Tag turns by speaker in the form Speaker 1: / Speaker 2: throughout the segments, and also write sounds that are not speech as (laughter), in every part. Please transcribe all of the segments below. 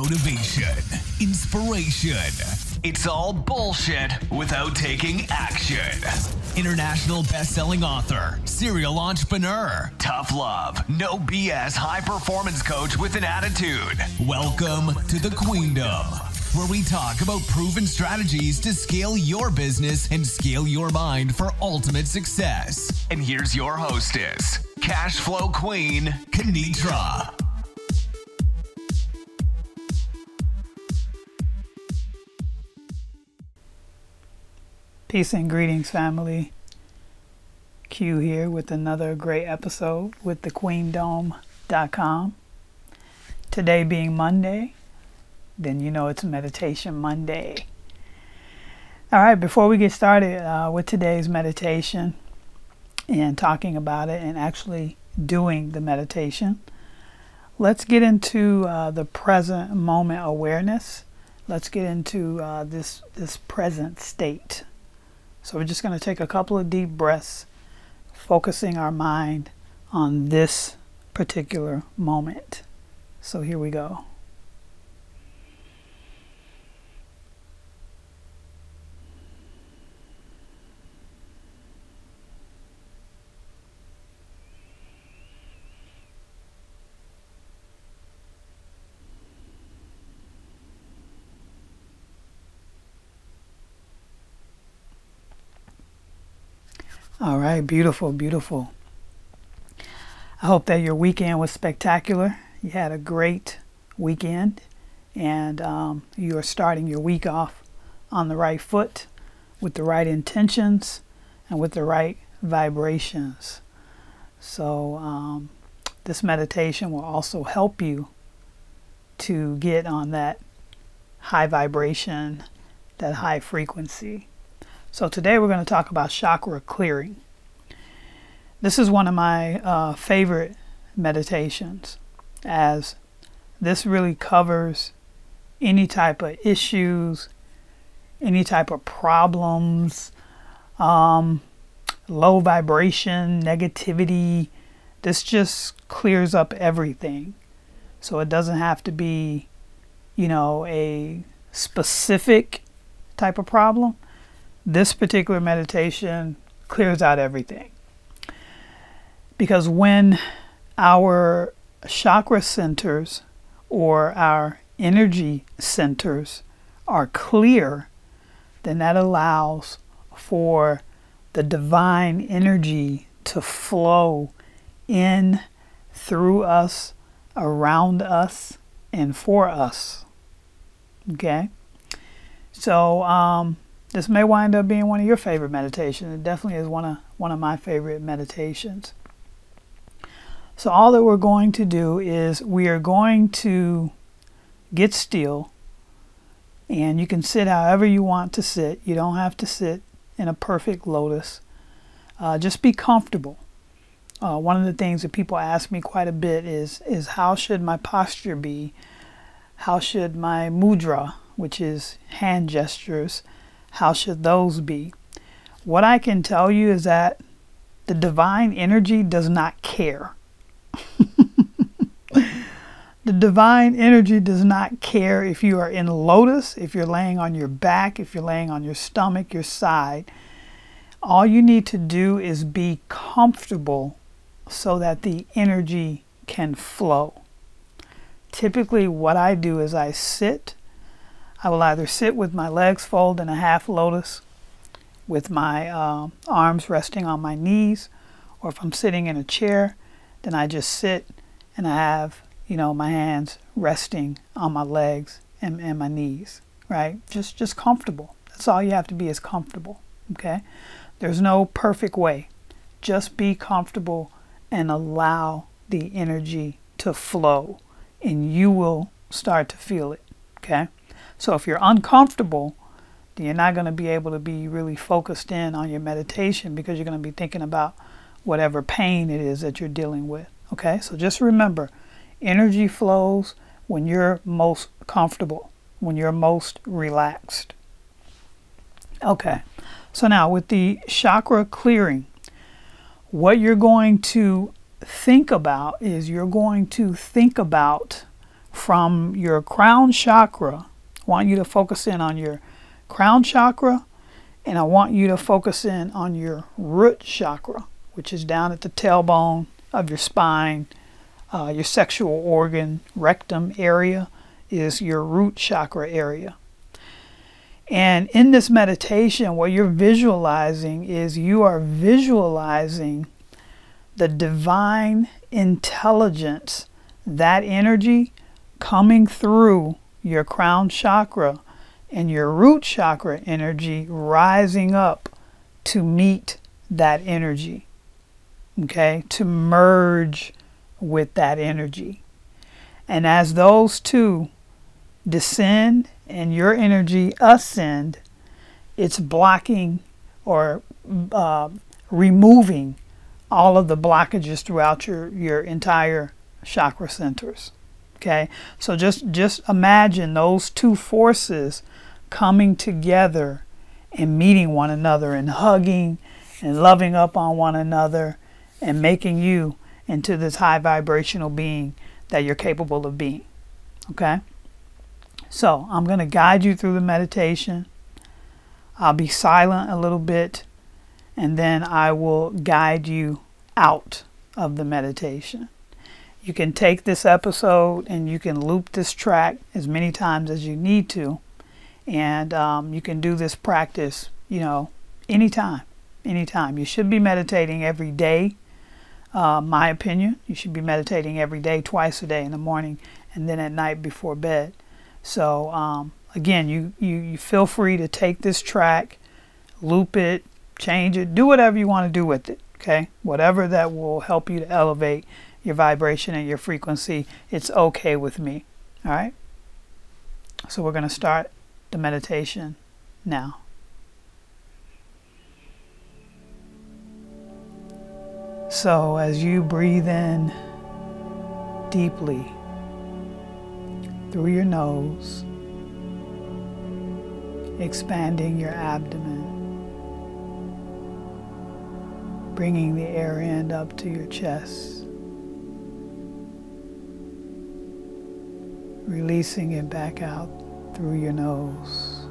Speaker 1: motivation, inspiration. It's all bullshit without taking action. International best-selling author, serial entrepreneur, tough love, no BS high performance coach with an attitude. Welcome to the Queendom, where we talk about proven strategies to scale your business and scale your mind for ultimate success. And here's your hostess, cash flow queen, Kanitra.
Speaker 2: Peace and greetings, family. Q here with another great episode with thequeendome.com. Today being Monday, then you know it's Meditation Monday. All right, before we get started uh, with today's meditation and talking about it and actually doing the meditation, let's get into uh, the present moment awareness. Let's get into uh, this this present state. So we're just going to take a couple of deep breaths, focusing our mind on this particular moment. So here we go. All right, beautiful, beautiful. I hope that your weekend was spectacular. You had a great weekend and um, you are starting your week off on the right foot with the right intentions and with the right vibrations. So, um, this meditation will also help you to get on that high vibration, that high frequency. So today we're going to talk about chakra clearing. This is one of my uh, favorite meditations as this really covers any type of issues, any type of problems, um, low vibration, negativity. This just clears up everything. So it doesn't have to be, you know, a specific type of problem this particular meditation clears out everything. Because when our chakra centers or our energy centers are clear, then that allows for the divine energy to flow in, through us, around us, and for us. Okay? So, um, this may wind up being one of your favorite meditations. It definitely is one of one of my favorite meditations. So all that we're going to do is we are going to get still and you can sit however you want to sit. You don't have to sit in a perfect lotus. Uh, just be comfortable. Uh, one of the things that people ask me quite a bit is is how should my posture be? How should my mudra, which is hand gestures, how should those be? What I can tell you is that the divine energy does not care. (laughs) the divine energy does not care if you are in lotus, if you're laying on your back, if you're laying on your stomach, your side. All you need to do is be comfortable so that the energy can flow. Typically, what I do is I sit I will either sit with my legs folded in a half lotus with my uh, arms resting on my knees, or if I'm sitting in a chair, then I just sit and I have, you know, my hands resting on my legs and, and my knees, right? Just just comfortable. That's all you have to be is comfortable. Okay? There's no perfect way. Just be comfortable and allow the energy to flow and you will start to feel it. Okay? So if you're uncomfortable, then you're not going to be able to be really focused in on your meditation because you're going to be thinking about whatever pain it is that you're dealing with. Okay, so just remember energy flows when you're most comfortable, when you're most relaxed. Okay, so now with the chakra clearing, what you're going to think about is you're going to think about from your crown chakra. Want you to focus in on your crown chakra and I want you to focus in on your root chakra, which is down at the tailbone of your spine. Uh, your sexual organ, rectum area, is your root chakra area. And in this meditation, what you're visualizing is you are visualizing the divine intelligence, that energy coming through your crown chakra and your root chakra energy rising up to meet that energy. Okay, to merge with that energy. And as those two descend and your energy ascend, it's blocking or uh, removing all of the blockages throughout your, your entire chakra centers. Okay, so just just imagine those two forces coming together and meeting one another and hugging and loving up on one another and making you into this high vibrational being that you're capable of being. Okay? So I'm going to guide you through the meditation. I'll be silent a little bit and then I will guide you out of the meditation. You can take this episode and you can loop this track as many times as you need to. And um, you can do this practice, you know, anytime. Anytime. You should be meditating every day. Uh, my opinion, you should be meditating every day, twice a day in the morning and then at night before bed. So, um, again, you, you, you feel free to take this track, loop it, change it, do whatever you want to do with it. Okay? Whatever that will help you to elevate your vibration and your frequency, it's okay with me. All right? So, we're going to start the meditation now. So, as you breathe in deeply through your nose, expanding your abdomen, bringing the air in up to your chest, releasing it back out through your nose.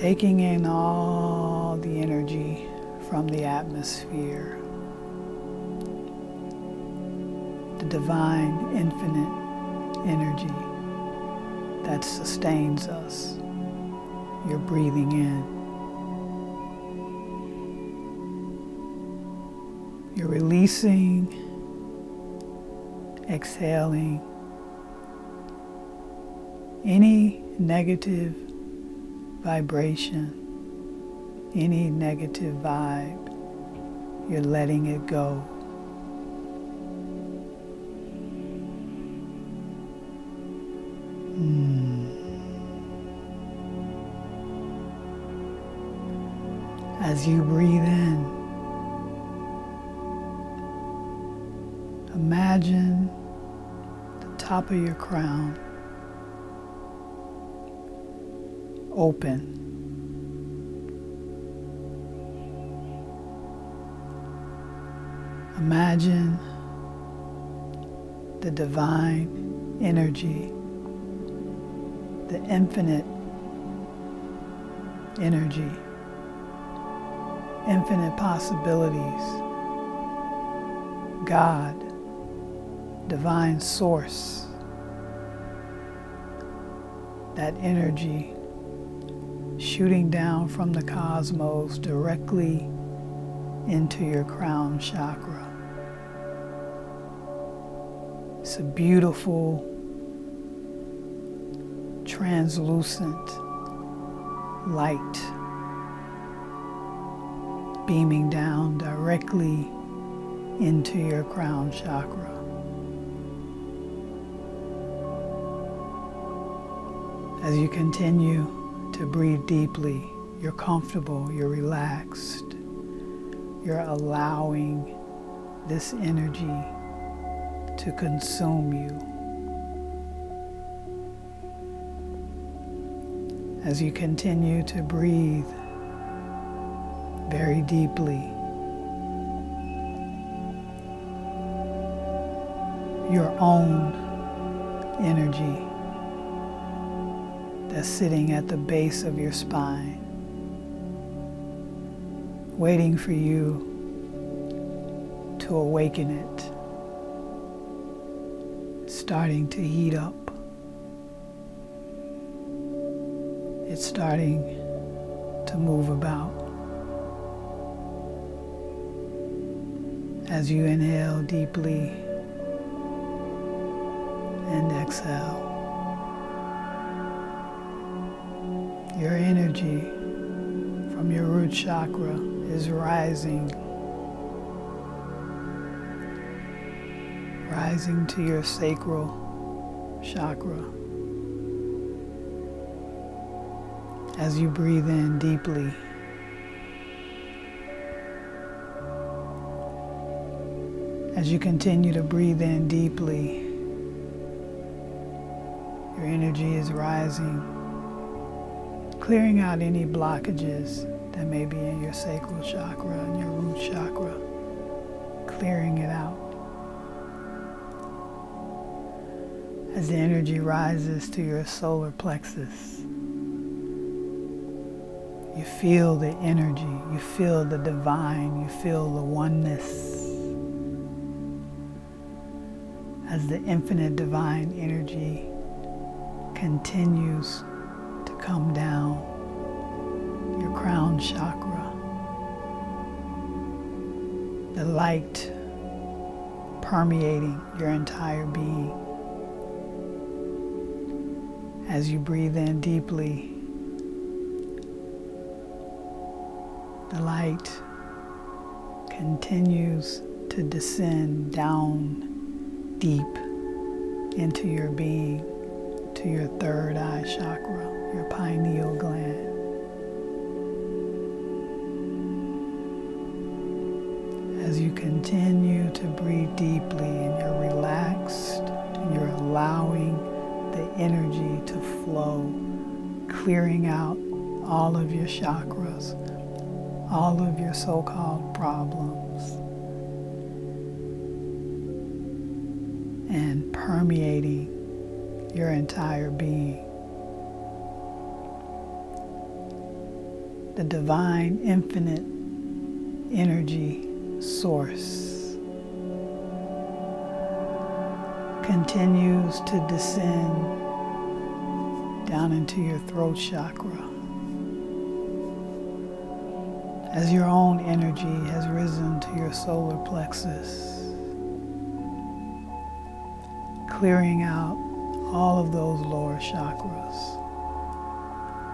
Speaker 2: Taking in all the energy from the atmosphere, the divine, infinite energy that sustains us. You're breathing in. You're releasing exhaling any negative vibration, any negative vibe, you're letting it go. Hmm. As you breathe in, imagine top of your crown open. Imagine the divine energy, the infinite energy, infinite possibilities, God, divine source that energy shooting down from the cosmos directly into your crown chakra. It's a beautiful, translucent light beaming down directly into your crown chakra. As you continue to breathe deeply, you're comfortable, you're relaxed, you're allowing this energy to consume you. As you continue to breathe very deeply, your own energy that's sitting at the base of your spine, waiting for you to awaken it, starting to heat up. It's starting to move about. As you inhale deeply and exhale. Your energy from your root chakra is rising, rising to your sacral chakra. As you breathe in deeply, as you continue to breathe in deeply, your energy is rising clearing out any blockages that may be in your sacral chakra and your root chakra, clearing it out. As the energy rises to your solar plexus, you feel the energy, you feel the divine, you feel the oneness. As the infinite divine energy continues come down your crown chakra. The light permeating your entire being. As you breathe in deeply, the light continues to descend down deep into your being to your third eye chakra your pineal gland. As you continue to breathe deeply and you're relaxed and you're allowing the energy to flow, clearing out all of your chakras, all of your so called problems, and permeating your entire being. The divine infinite energy source continues to descend down into your throat chakra as your own energy has risen to your solar plexus, clearing out all of those lower chakras.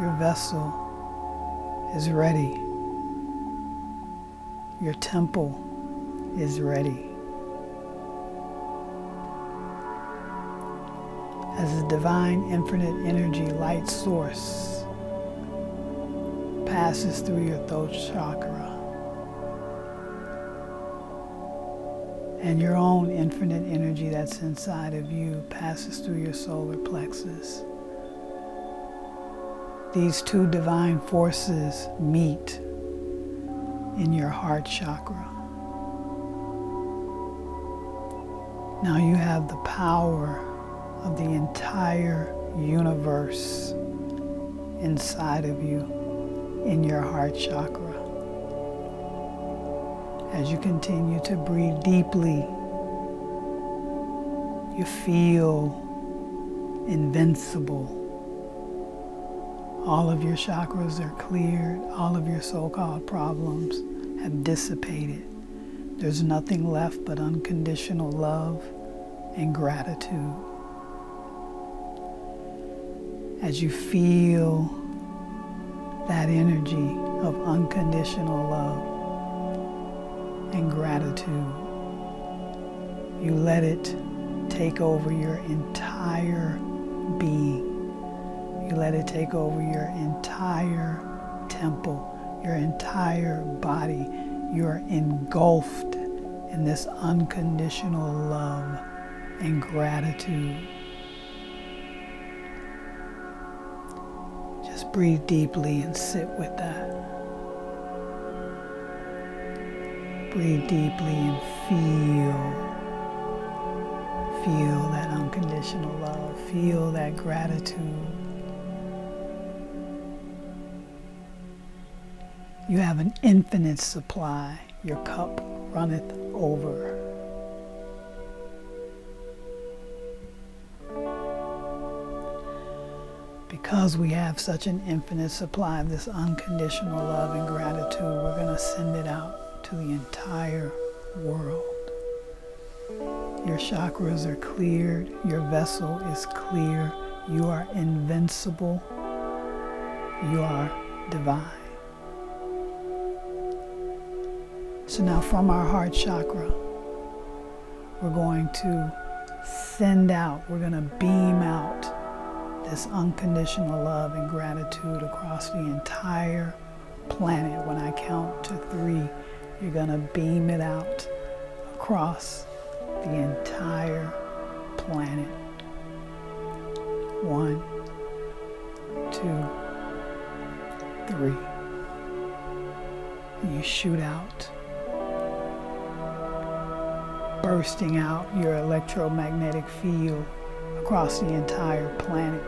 Speaker 2: Your vessel is ready. Your temple is ready. As the divine infinite energy light source passes through your throat chakra and your own infinite energy that's inside of you passes through your solar plexus these two divine forces meet in your heart chakra. Now you have the power of the entire universe inside of you in your heart chakra. As you continue to breathe deeply, you feel invincible all of your chakras are cleared. All of your so called problems have dissipated. There's nothing left but unconditional love and gratitude. As you feel that energy of unconditional love and gratitude, you let it take over your entire being. You let it take over your entire temple, your entire body. You're engulfed in this unconditional love and gratitude. Just breathe deeply and sit with that. Breathe deeply and feel. Feel that unconditional love. Feel that gratitude. You have an infinite supply. Your cup runneth over. Because we have such an infinite supply of this unconditional love and gratitude, we're going to send it out to the entire world. Your chakras are cleared. Your vessel is clear. You are invincible. You are divine. So now from our heart chakra, we're going to send out, we're going to beam out this unconditional love and gratitude across the entire planet. When I count to three, you're going to beam it out across the entire planet. One, two, three. And you shoot out, bursting out your electromagnetic field across the entire planet.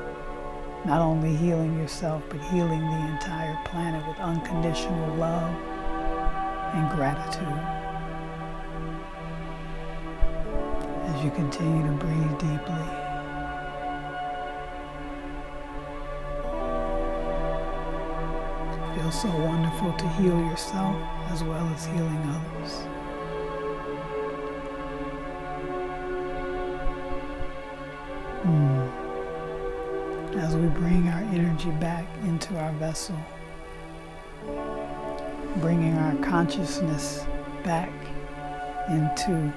Speaker 2: Not only healing yourself, but healing the entire planet with unconditional love and gratitude. As you continue to breathe deeply. Feels so wonderful to heal yourself as well as healing others. As we bring our energy back into our vessel, bringing our consciousness back into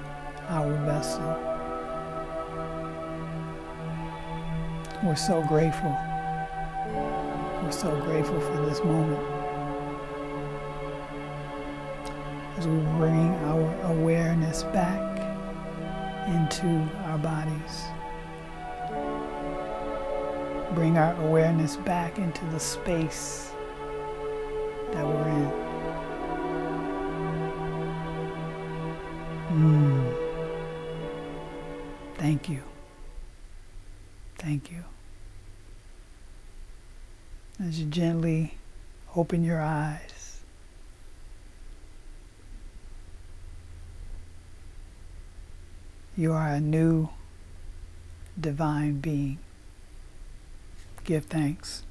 Speaker 2: our vessel. We're so grateful. We're so grateful for this moment. As we bring our awareness back into our bodies. Bring our awareness back into the space that we're in. Mm. Thank you. Thank you. As you gently open your eyes, you are a new divine being. Give thanks.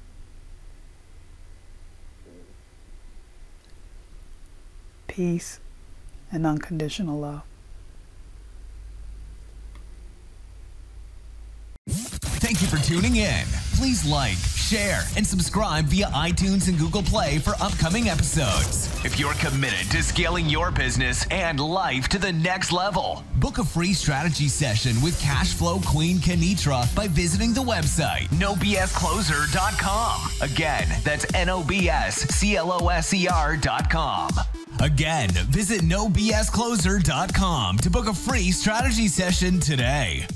Speaker 2: Peace and unconditional love.
Speaker 1: Thank you for tuning in. Please like, share, and subscribe via iTunes and Google Play for upcoming episodes. If you're committed to scaling your business and life to the next level, book a free strategy session with Cashflow Queen Kenitra by visiting the website nobscloser.com. Again, that's N O B S C L O S E R.com. Again, visit nobscloser.com to book a free strategy session today.